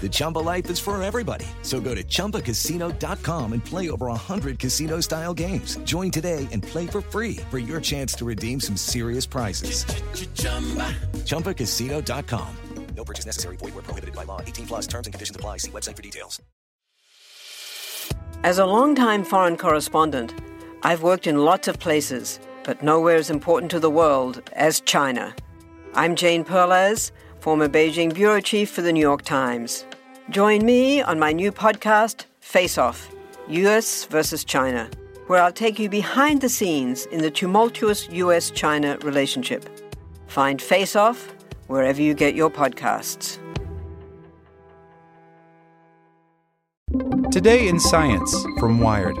The Chumba life is for everybody. So go to ChumbaCasino.com and play over 100 casino style games. Join today and play for free for your chance to redeem some serious prizes. ChumbaCasino.com. No purchase necessary. Void where prohibited by law. 18 plus terms and conditions apply. See website for details. As a longtime foreign correspondent, I've worked in lots of places, but nowhere as important to the world as China. I'm Jane Perlez, former Beijing bureau chief for the New York Times. Join me on my new podcast, Face Off US versus China, where I'll take you behind the scenes in the tumultuous US China relationship. Find Face Off wherever you get your podcasts. Today in Science from Wired.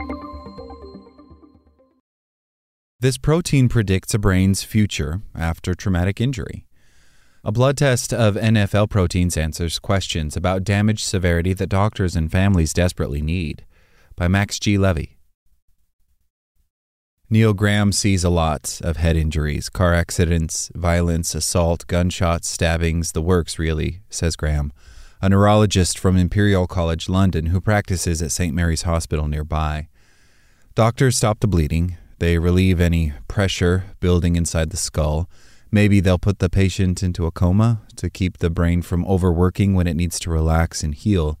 This protein predicts a brain's future after traumatic injury. A blood test of NFL proteins answers questions about damage severity that doctors and families desperately need. By Max G. Levy. Neil Graham sees a lot of head injuries, car accidents, violence, assault, gunshots, stabbings, the works, really, says Graham, a neurologist from Imperial College London who practices at St. Mary's Hospital nearby. Doctors stop the bleeding, they relieve any pressure building inside the skull. Maybe they'll put the patient into a coma to keep the brain from overworking when it needs to relax and heal.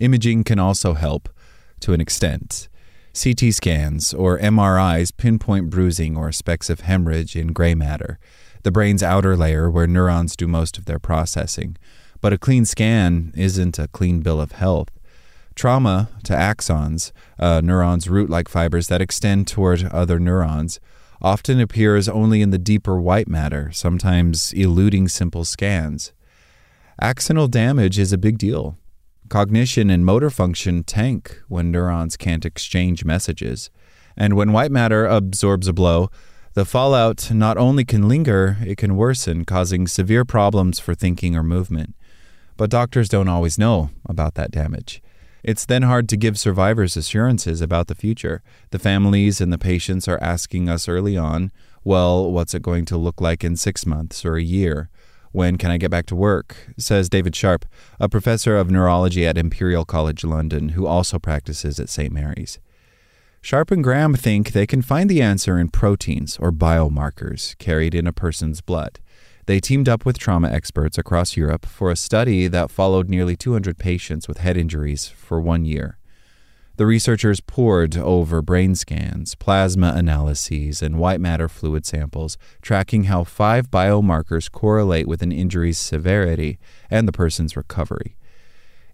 Imaging can also help to an extent. CT scans or MRIs pinpoint bruising or specks of hemorrhage in gray matter, the brain's outer layer where neurons do most of their processing. But a clean scan isn't a clean bill of health. Trauma to axons, uh, neurons' root like fibers that extend toward other neurons, often appears only in the deeper white matter, sometimes eluding simple scans. Axonal damage is a big deal. Cognition and motor function tank when neurons can't exchange messages. And when white matter absorbs a blow, the fallout not only can linger, it can worsen, causing severe problems for thinking or movement. But doctors don't always know about that damage. It's then hard to give survivors assurances about the future. The families and the patients are asking us early on, well, what's it going to look like in six months or a year? When can I get back to work? Says David Sharp, a professor of neurology at Imperial College London, who also practices at St. Mary's. Sharp and Graham think they can find the answer in proteins or biomarkers carried in a person's blood. They teamed up with trauma experts across Europe for a study that followed nearly 200 patients with head injuries for one year. The researchers pored over brain scans, plasma analyses, and white matter fluid samples, tracking how five biomarkers correlate with an injury's severity and the person's recovery.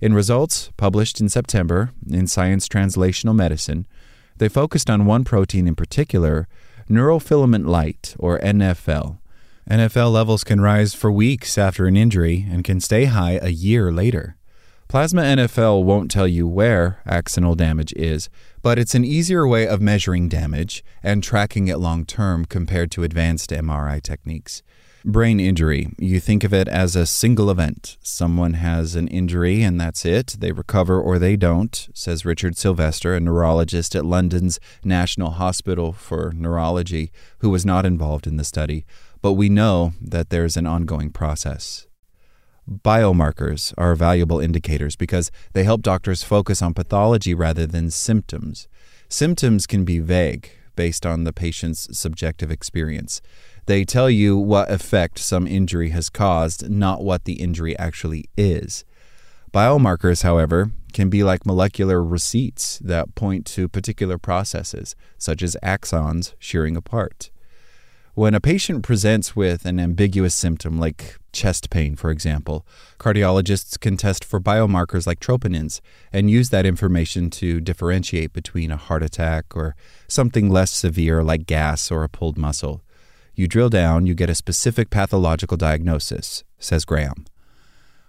In results published in September in Science Translational Medicine, they focused on one protein in particular, neurofilament light, or NFL. NFL levels can rise for weeks after an injury and can stay high a year later. Plasma NFL won't tell you where axonal damage is, but it's an easier way of measuring damage and tracking it long term compared to advanced MRI techniques. Brain injury, you think of it as a single event. Someone has an injury and that's it. They recover or they don't, says Richard Sylvester, a neurologist at London's National Hospital for Neurology, who was not involved in the study. But we know that there's an ongoing process. Biomarkers are valuable indicators because they help doctors focus on pathology rather than symptoms. Symptoms can be vague based on the patient's subjective experience. They tell you what effect some injury has caused, not what the injury actually is. Biomarkers, however, can be like molecular receipts that point to particular processes, such as axons shearing apart. When a patient presents with an ambiguous symptom like chest pain, for example, cardiologists can test for biomarkers like troponins and use that information to differentiate between a heart attack or something less severe like gas or a pulled muscle. You drill down, you get a specific pathological diagnosis, says Graham.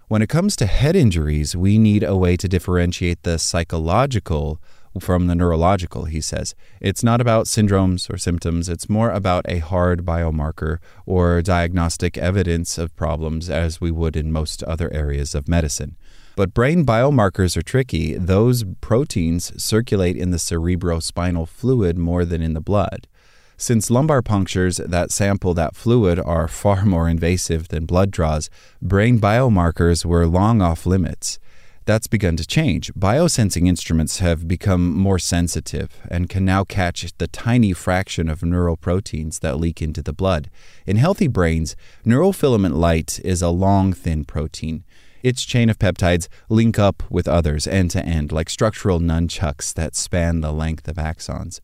When it comes to head injuries, we need a way to differentiate the psychological from the neurological, he says. It's not about syndromes or symptoms, it's more about a hard biomarker or diagnostic evidence of problems as we would in most other areas of medicine. But brain biomarkers are tricky. Those proteins circulate in the cerebrospinal fluid more than in the blood. Since lumbar punctures that sample that fluid are far more invasive than blood draws, brain biomarkers were long off limits. That's begun to change. Biosensing instruments have become more sensitive and can now catch the tiny fraction of neural proteins that leak into the blood. In healthy brains, neurofilament light is a long, thin protein. Its chain of peptides link up with others end to end, like structural nunchucks that span the length of axons.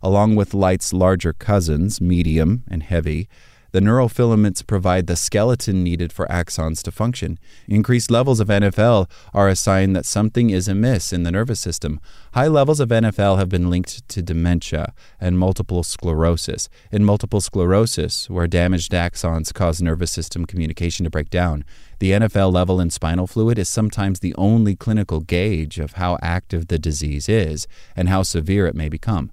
Along with light's larger cousins, medium and heavy, the neurofilaments provide the skeleton needed for axons to function. Increased levels of NFL are a sign that something is amiss in the nervous system. High levels of NFL have been linked to dementia and multiple sclerosis. In multiple sclerosis, where damaged axons cause nervous system communication to break down, the NFL level in spinal fluid is sometimes the only clinical gauge of how active the disease is and how severe it may become.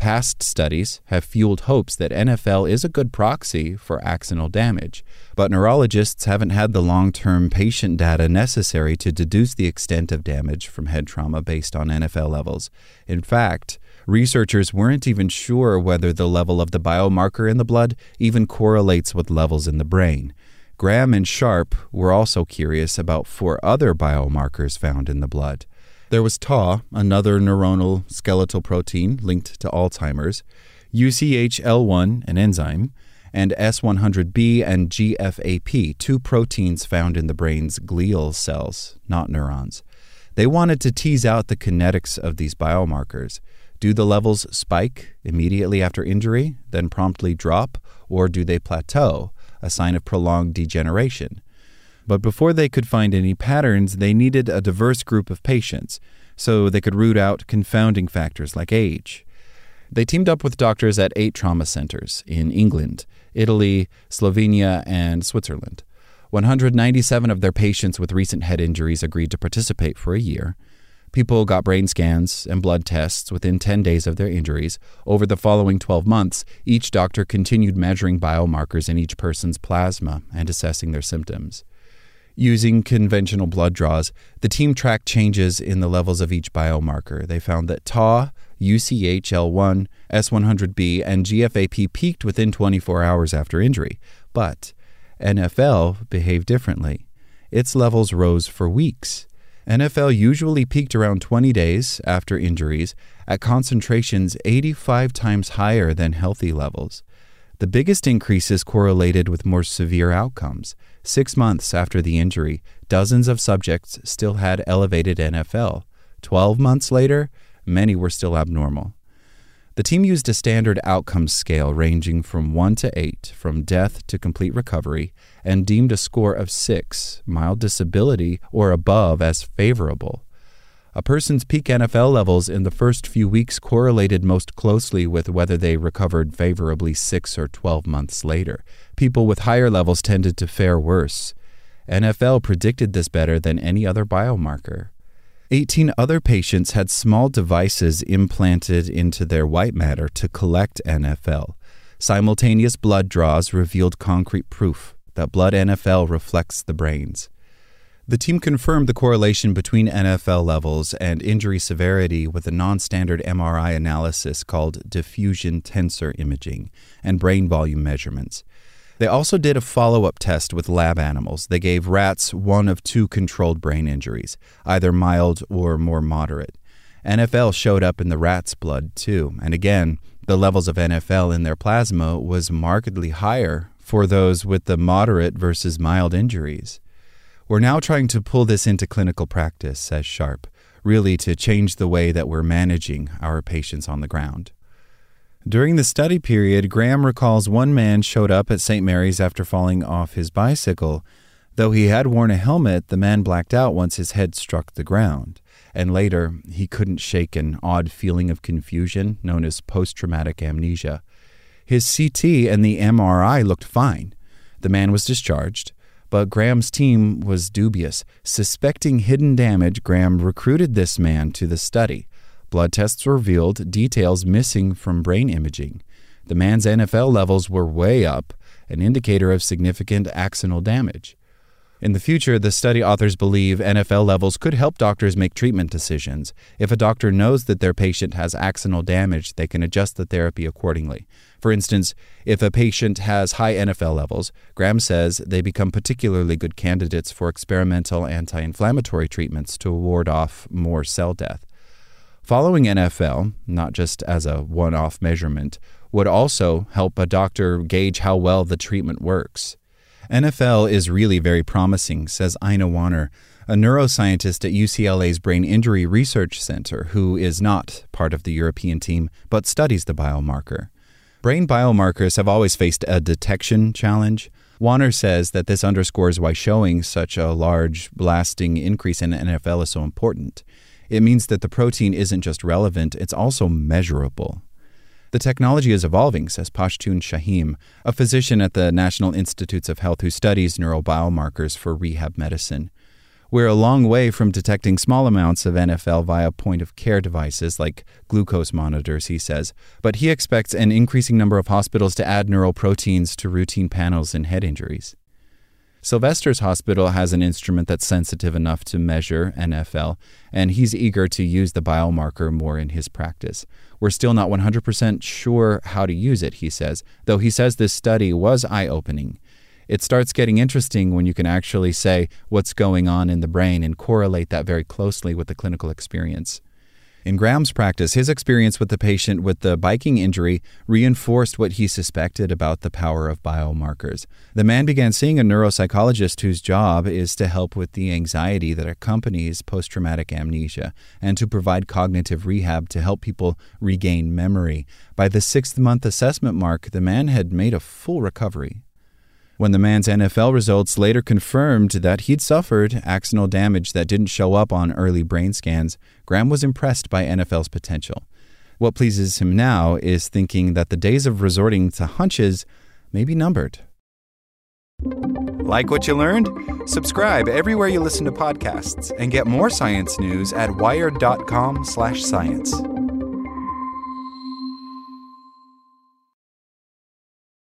Past studies have fueled hopes that NFL is a good proxy for axonal damage, but neurologists haven't had the long term patient data necessary to deduce the extent of damage from head trauma based on NFL levels. In fact, researchers weren't even sure whether the level of the biomarker in the blood even correlates with levels in the brain. Graham and Sharp were also curious about four other biomarkers found in the blood. There was Tau, another neuronal skeletal protein linked to Alzheimer's, UCHL1, an enzyme, and S100B and GFAP, two proteins found in the brain's glial cells, not neurons. They wanted to tease out the kinetics of these biomarkers. Do the levels spike immediately after injury, then promptly drop, or do they plateau, a sign of prolonged degeneration? But before they could find any patterns, they needed a diverse group of patients so they could root out confounding factors like age. They teamed up with doctors at eight trauma centers in England, Italy, Slovenia, and Switzerland. 197 of their patients with recent head injuries agreed to participate for a year. People got brain scans and blood tests within 10 days of their injuries. Over the following 12 months, each doctor continued measuring biomarkers in each person's plasma and assessing their symptoms. Using conventional blood draws, the team tracked changes in the levels of each biomarker. They found that Tau, UCHL1, S100B, and GFAP peaked within 24 hours after injury, but NFL behaved differently. Its levels rose for weeks. NFL usually peaked around 20 days after injuries at concentrations 85 times higher than healthy levels. The biggest increases correlated with more severe outcomes. Six months after the injury, dozens of subjects still had elevated NFL. Twelve months later, many were still abnormal. The team used a standard outcomes scale ranging from 1 to 8, from death to complete recovery, and deemed a score of 6, mild disability or above, as favorable. A person's peak NFL levels in the first few weeks correlated most closely with whether they recovered favorably six or 12 months later. People with higher levels tended to fare worse. NFL predicted this better than any other biomarker. 18 other patients had small devices implanted into their white matter to collect NFL. Simultaneous blood draws revealed concrete proof that blood NFL reflects the brains. The team confirmed the correlation between NFL levels and injury severity with a non standard MRI analysis called diffusion tensor imaging and brain volume measurements. They also did a follow up test with lab animals. They gave rats one of two controlled brain injuries, either mild or more moderate. NFL showed up in the rat's blood too, and again, the levels of NFL in their plasma was markedly higher for those with the moderate versus mild injuries. We're now trying to pull this into clinical practice, says Sharp, really to change the way that we're managing our patients on the ground. During the study period, Graham recalls one man showed up at St. Mary's after falling off his bicycle. Though he had worn a helmet, the man blacked out once his head struck the ground. And later, he couldn't shake an odd feeling of confusion known as post traumatic amnesia. His CT and the MRI looked fine. The man was discharged. But Graham's team was dubious. Suspecting hidden damage, Graham recruited this man to the study. Blood tests revealed details missing from brain imaging. The man's NFL levels were way up, an indicator of significant axonal damage. In the future, the study authors believe NFL levels could help doctors make treatment decisions. If a doctor knows that their patient has axonal damage, they can adjust the therapy accordingly. For instance, if a patient has high NFL levels, Graham says they become particularly good candidates for experimental anti inflammatory treatments to ward off more cell death. Following NFL, not just as a one off measurement, would also help a doctor gauge how well the treatment works. NFL is really very promising, says Ina Wanner, a neuroscientist at UCLA's Brain Injury Research Center, who is not part of the European team but studies the biomarker. Brain biomarkers have always faced a detection challenge. Wanner says that this underscores why showing such a large, lasting increase in NFL is so important. It means that the protein isn't just relevant, it's also measurable. The technology is evolving, says Pashtun Shahim, a physician at the National Institutes of Health who studies neurobiomarkers for rehab medicine. We're a long way from detecting small amounts of NFL via point of care devices like glucose monitors, he says, but he expects an increasing number of hospitals to add neural proteins to routine panels in head injuries. Sylvester's hospital has an instrument that's sensitive enough to measure NFL, and he's eager to use the biomarker more in his practice. We're still not 100% sure how to use it, he says, though he says this study was eye opening. It starts getting interesting when you can actually say what's going on in the brain and correlate that very closely with the clinical experience. In Graham's practice, his experience with the patient with the biking injury reinforced what he suspected about the power of biomarkers. The man began seeing a neuropsychologist whose job is to help with the anxiety that accompanies post traumatic amnesia and to provide cognitive rehab to help people regain memory. By the sixth month assessment mark, the man had made a full recovery. When the man's NFL results later confirmed that he'd suffered axonal damage that didn't show up on early brain scans, Graham was impressed by NFL's potential. What pleases him now is thinking that the days of resorting to hunches may be numbered. Like what you learned? Subscribe everywhere you listen to podcasts and get more science news at wired.com/science.